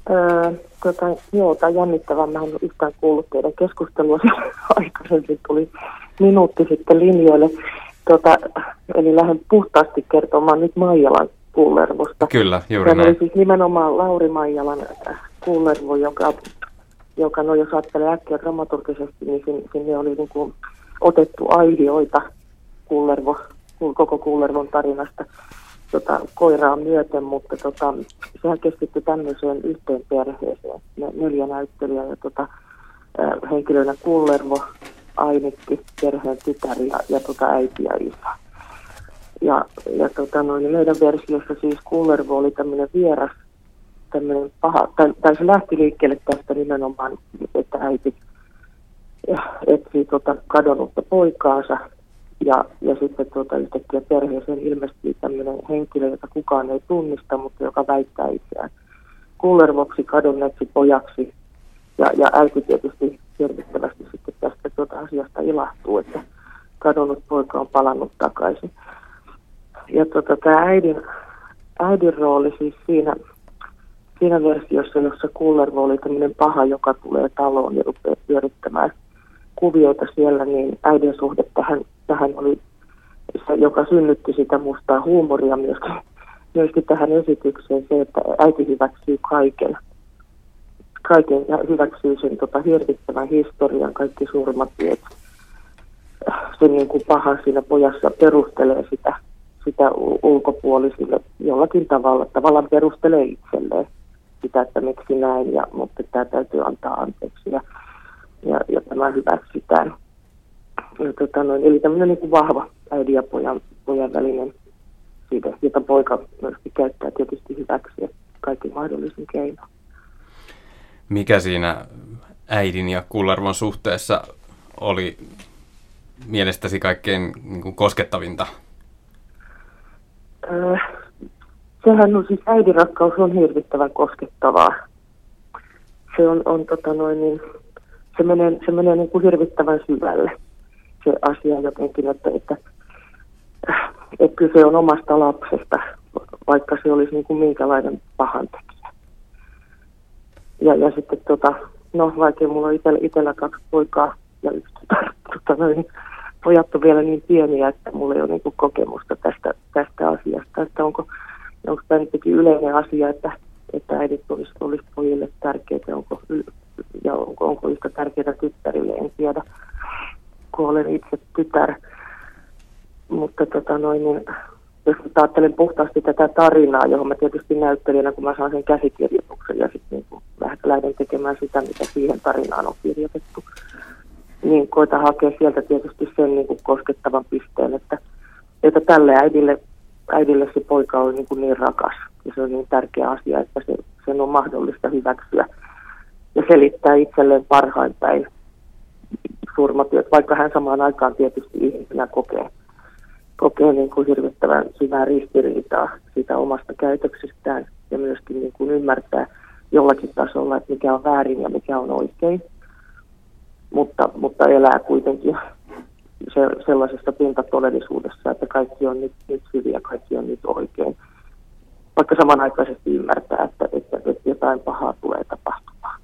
Öö, tota, joo, tämä jännittävää. Mä en yhtään kuullut teidän keskustelua aikaisemmin. Tuli minuutti sitten linjoille. Tota, eli lähden puhtaasti kertomaan nyt Maijalan kullervosta. Kyllä, juuri Tämä näin. oli siis nimenomaan Lauri Maijalan äh, kullervo, joka, joka no, jos ajattelee äkkiä dramaturgisesti, niin sinne oli niin kuin otettu aidioita kullervo koko Kullervon tarinasta tota, koiraa myöten, mutta tota, sehän keskittyi tämmöiseen yhteen perheeseen. Neljä näyttelijää ja tota, henkilönä Kullervo, Ainikki, perheen tytär ja, ja tota, äiti ja isä. Ja, ja tota, noin, meidän versiossa siis Kullervo oli tämmöinen vieras, tämmöinen paha, tai, tai se lähti liikkeelle tästä nimenomaan, että äiti etsii tota kadonnutta poikaansa ja, ja sitten tuota, yhtäkkiä perheeseen ilmestyy tämmöinen henkilö, jota kukaan ei tunnista, mutta joka väittää itseään kullervoksi, kadonneeksi pojaksi. Ja, ja äiti tietysti hirvittävästi sitten tästä tuota asiasta ilahtuu, että kadonnut poika on palannut takaisin. Ja tuota, tämä äidin, äidin rooli siis siinä, siinä versiossa, jossa Kullervo oli tämmöinen paha, joka tulee taloon ja rupeaa pyörittämään kuvioita siellä, niin äidin suhde tähän tähän oli se, joka synnytti sitä mustaa huumoria myöskin, myöskin tähän esitykseen, se, että äiti hyväksyy kaiken. Kaiken ja hyväksyy sen tota, hirvittävän historian, kaikki surmatiet. Se niin kuin paha siinä pojassa perustelee sitä, sitä ulkopuolisille jollakin tavalla. Tavallaan perustelee itselleen sitä, että miksi näin, ja, mutta tämä täytyy antaa anteeksi ja, ja, ja tämä hyväksytään ja tota noin, eli tämmöinen niin kuin vahva äidin ja pojan, pojan välinen side. jota poika myöskin käyttää tietysti hyväksi kaikki mahdollisin keino. Mikä siinä äidin ja kullarvon suhteessa oli mielestäsi kaikkein niin kuin koskettavinta? Öö, sehän on siis äidin rakkaus on hirvittävän koskettavaa. Se on, on tota noin, niin, se menee, se menee niin kuin hirvittävän syvälle se asia jotenkin, että, että, että kyse on omasta lapsesta, vaikka se olisi niin kuin minkälainen pahantekijä. Ja, ja sitten tota, no vaikka mulla on itsellä, kaksi poikaa ja yksi tota, noin, pojat on vielä niin pieniä, että mulla ei ole niin kokemusta tästä, tästä asiasta, että onko, onko tämä nyt yleinen asia, että, että äidit olisi, olisi pojille tärkeitä, onko, ja onko, onko yhtä tärkeää tyttärille, en tiedä, kun olen itse tytär. Mutta tota noin, niin, jos ajattelen puhtaasti tätä tarinaa, johon mä tietysti näyttelijänä, kun mä saan sen käsikirjoituksen ja sitten niin lähden tekemään sitä, mitä siihen tarinaan on kirjoitettu, niin koita hakea sieltä tietysti sen niin kuin koskettavan pisteen, että, että tälle äidille, äidille se poika on niin, kuin niin rakas. Ja se on niin tärkeä asia, että se, sen on mahdollista hyväksyä ja selittää itselleen parhain päin surmatyöt, vaikka hän samaan aikaan tietysti ihmisenä kokee, kokee niin kuin hirvittävän syvää ristiriitaa siitä omasta käytöksestään ja myöskin niin kuin ymmärtää jollakin tasolla, että mikä on väärin ja mikä on oikein mutta, mutta elää kuitenkin se, sellaisessa pintatodellisuudessa, että kaikki on nyt, nyt hyviä, kaikki on nyt oikein. Vaikka samanaikaisesti ymmärtää, että, että, että jotain pahaa tulee tapahtumaan.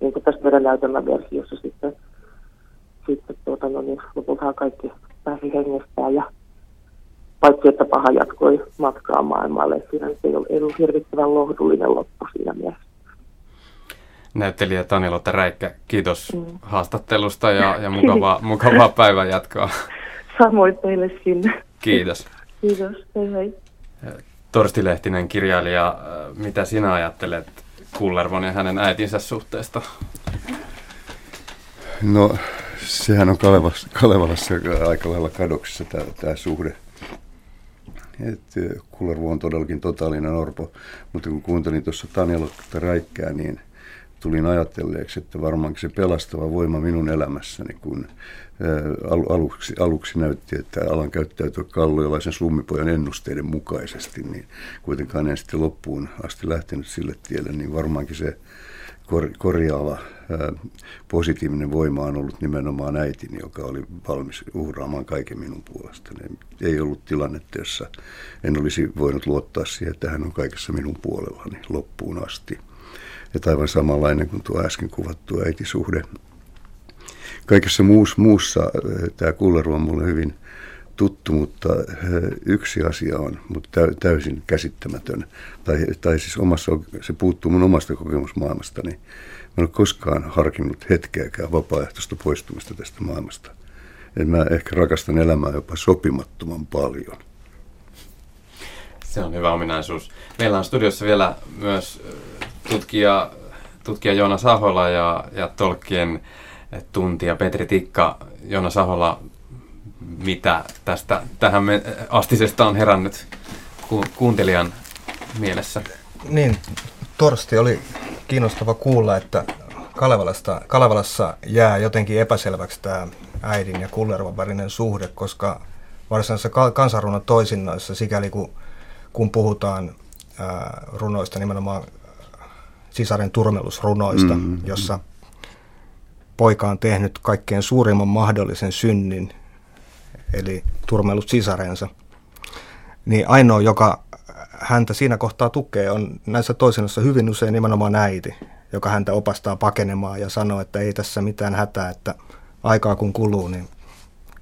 Niin kuin tässä meidän näytelmäversiossa sitten, sitten tuota, no niin, lopultahan kaikki pääsi hengestään ja paitsi että paha jatkoi matkaa maailmalle, siinä ei ollut, ei ollut hirvittävän lohdullinen loppu siinä mielessä näyttelijä Tanilotta Räikkä. Kiitos mm. haastattelusta ja, ja mukavaa, mukavaa päivän jatkoa. Samoin teille sinne. Kiitos. Kiitos, hei hei. Torsti Lehtinen, kirjailija, äh, mitä sinä ajattelet Kullervon ja hänen äitinsä suhteesta? No, sehän on Kalevalassa, Kalevalassa aika lailla kadoksissa tämä, tämä suhde. Et Kullervo on todellakin totaalinen orpo, mutta kun kuuntelin tuossa Tanilotta Räikkää, niin tulin ajatelleeksi, että varmaankin se pelastava voima minun elämässäni, kun aluksi, aluksi näytti, että alan käyttäytyä kalloilaisen slummipojan ennusteiden mukaisesti, niin kuitenkaan en sitten loppuun asti lähtenyt sille tielle, niin varmaankin se kor, korjaava positiivinen voima on ollut nimenomaan äitini, joka oli valmis uhraamaan kaiken minun puolestani. Ei ollut tilannetta, jossa en olisi voinut luottaa siihen, että hän on kaikessa minun puolellani loppuun asti että aivan samanlainen kuin tuo äsken kuvattu äitisuhde. Kaikessa muussa, muussa äh, tämä kulleru on mulle hyvin tuttu, mutta äh, yksi asia on mutta täysin käsittämätön. Tai, tai siis omassa, se puuttuu mun omasta kokemusmaailmastani. Mä en ole koskaan harkinnut hetkeäkään vapaaehtoista poistumista tästä maailmasta. Et mä ehkä rakastan elämää jopa sopimattoman paljon. Se on hyvä ominaisuus. Meillä on studiossa vielä myös tutkija, tutkija Joona Sahola ja, ja Tolkien tuntija Petri Tikka. Joona Sahola, mitä tästä tähän me, astisesta on herännyt ku, kuuntelijan mielessä? Niin, Torsti oli kiinnostava kuulla, että Kalevalasta, Kalevalassa jää jotenkin epäselväksi tämä äidin ja kullervan välinen suhde, koska varsinaisessa kansanrunon toisinnoissa, sikäli kun, kun puhutaan ää, runoista nimenomaan sisaren turmelusrunoista, mm-hmm. jossa poika on tehnyt kaikkein suurimman mahdollisen synnin, eli turmellut sisarensa. Niin ainoa, joka häntä siinä kohtaa tukee, on näissä toisennossa hyvin usein nimenomaan äiti, joka häntä opastaa pakenemaan ja sanoo, että ei tässä mitään hätää, että aikaa kun kuluu, niin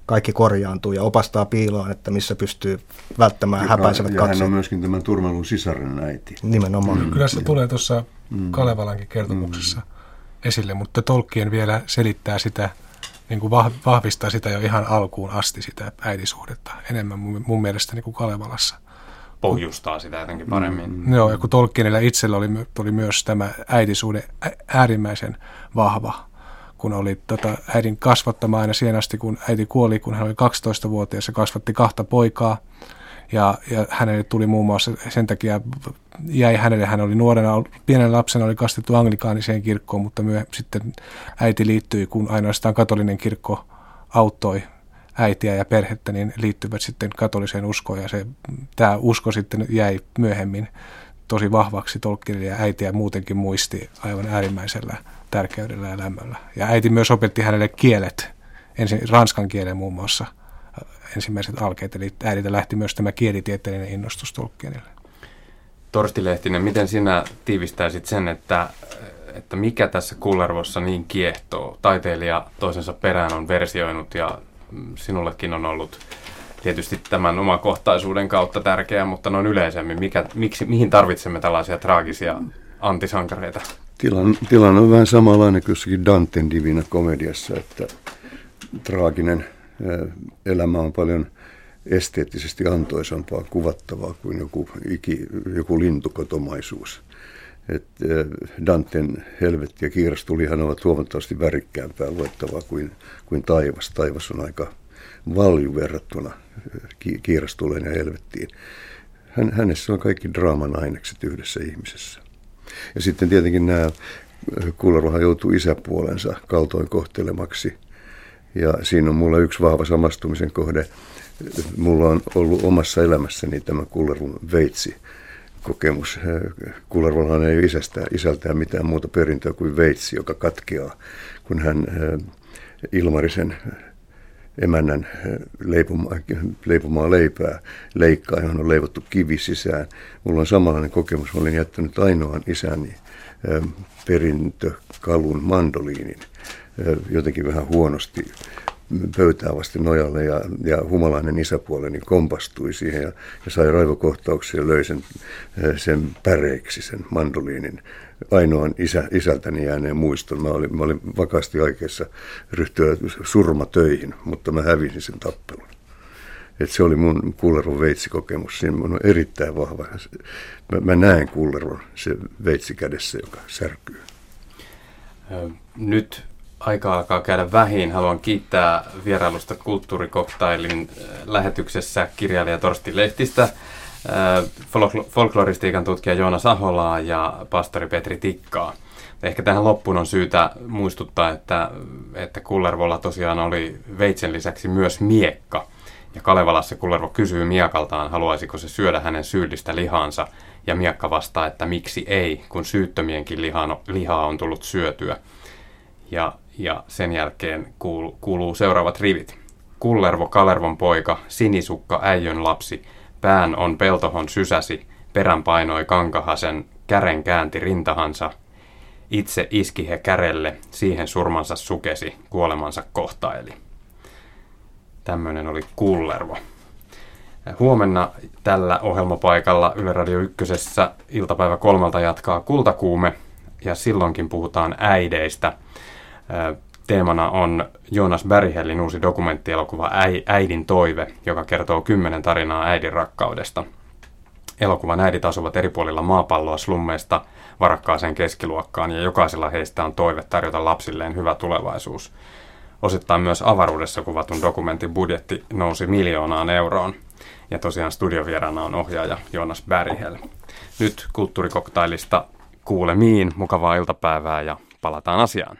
kaikki korjaantuu ja opastaa piiloon, että missä pystyy välttämään ja, häpäisevät ja hän on myöskin tämän turmelun sisaren äiti. Nimenomaan. Mm. Kyllä se tulee tuossa mm. Kalevalankin kertomuksessa mm. esille, mutta Tolkien vielä selittää sitä, niin kuin vahvistaa sitä jo ihan alkuun asti sitä äitisuhdetta enemmän mun, mun mielestä niin kuin Kalevalassa. Pohjustaa sitä jotenkin paremmin. Mm. Joo, ja kun Tolkienilla itsellä oli, oli myös tämä äitisuhde äärimmäisen vahva kun oli tota, äidin kasvattama aina siihen asti, kun äiti kuoli, kun hän oli 12-vuotias ja kasvatti kahta poikaa. Ja, ja hänelle tuli muun muassa sen takia, jäi hänelle, hän oli nuorena, pienen lapsena oli kastettu anglikaaniseen kirkkoon, mutta myö, sitten äiti liittyi, kun ainoastaan katolinen kirkko auttoi äitiä ja perhettä, niin liittyvät sitten katoliseen uskoon ja se, tämä usko sitten jäi myöhemmin tosi vahvaksi Tolkienille ja äitiä muutenkin muisti aivan äärimmäisellä tärkeydellä ja lämmöllä. Ja äiti myös opetti hänelle kielet, ensin ranskan kielen muun muassa ensimmäiset alkeet, eli äidiltä lähti myös tämä kielitieteellinen innostus Tolkienille. Torsti Lehtinen, miten sinä tiivistäisit sen, että, että mikä tässä Kullervossa niin kiehtoo? Taiteilija toisensa perään on versioinut ja sinullekin on ollut tietysti tämän omakohtaisuuden kautta tärkeää, mutta noin yleisemmin, mikä, miksi, mihin tarvitsemme tällaisia traagisia antisankareita? Tilan, tilanne on vähän samanlainen kuin jossakin Danten Divina komediassa, että traaginen elämä on paljon esteettisesti antoisampaa kuvattavaa kuin joku, iki, joku lintukotomaisuus. Et Danten helvetti ja kiirastulihan ovat huomattavasti värikkäämpää luettavaa kuin, kuin taivas. Taivas on aika valju verrattuna kiirastuleen ja helvettiin. Hän, hänessä on kaikki draaman ainekset yhdessä ihmisessä. Ja sitten tietenkin nämä Kullerohan joutuu isäpuolensa kaltoin kohtelemaksi. Ja siinä on mulla yksi vahva samastumisen kohde. Mulla on ollut omassa elämässäni tämä Kullerun veitsi kokemus. Kullervollahan ei ole isästä, isältään mitään muuta perintöä kuin veitsi, joka katkeaa, kun hän Ilmarisen emännän leipomaa, leipomaa leipää leikkaa, johon on leivottu kivi sisään. Mulla on samanlainen kokemus. Mä olin jättänyt ainoan isäni perintökalun mandoliinin jotenkin vähän huonosti pöytää vasti nojalle ja, ja humalainen isäpuoleni kompastui siihen ja, ja sai raivokohtauksia ja löi sen, sen päreiksi, sen mandoliinin ainoan isä, isältäni jääneen muiston. Mä olin, mä olin vakaasti aikeissa ryhtyä surmatöihin, mutta mä hävisin sen tappelun. Et se oli mun kulleron veitsikokemus. Siinä on erittäin vahva. Mä, mä näen kulleron se veitsi kädessä, joka särkyy. Nyt aika alkaa käydä vähin. Haluan kiittää vierailusta Kulttuurikoktailin lähetyksessä kirjailija Torsti Lehtistä folkloristiikan tutkija Joona Saholaa ja pastori Petri Tikkaa. Ehkä tähän loppuun on syytä muistuttaa, että, että Kullervolla tosiaan oli veitsen lisäksi myös miekka. Ja Kalevalassa Kullervo kysyy miekaltaan, haluaisiko se syödä hänen syyllistä lihansa. Ja miekka vastaa, että miksi ei, kun syyttömienkin lihaa on tullut syötyä. Ja, ja sen jälkeen kuuluu, kuuluu seuraavat rivit. Kullervo Kalervon poika, sinisukka äijön lapsi – Pään on peltohon sysäsi, perän painoi kankahasen, kären käänti rintahansa. Itse iski he kärelle, siihen surmansa sukesi, kuolemansa kohtaili. Tämmöinen oli Kullervo. Huomenna tällä ohjelmapaikalla Yle Radio 1. iltapäivä kolmelta jatkaa Kultakuume ja silloinkin puhutaan äideistä. Teemana on Jonas Berghellin uusi dokumenttielokuva Äidin toive, joka kertoo kymmenen tarinaa äidin rakkaudesta. Elokuvan äidit asuvat eri puolilla maapalloa slummeista varakkaaseen keskiluokkaan ja jokaisella heistä on toive tarjota lapsilleen hyvä tulevaisuus. Osittain myös avaruudessa kuvatun dokumentin budjetti nousi miljoonaan euroon. Ja tosiaan studiovieraana on ohjaaja Jonas Berghel. Nyt kulttuurikoktailista kuulemiin, mukavaa iltapäivää ja palataan asiaan.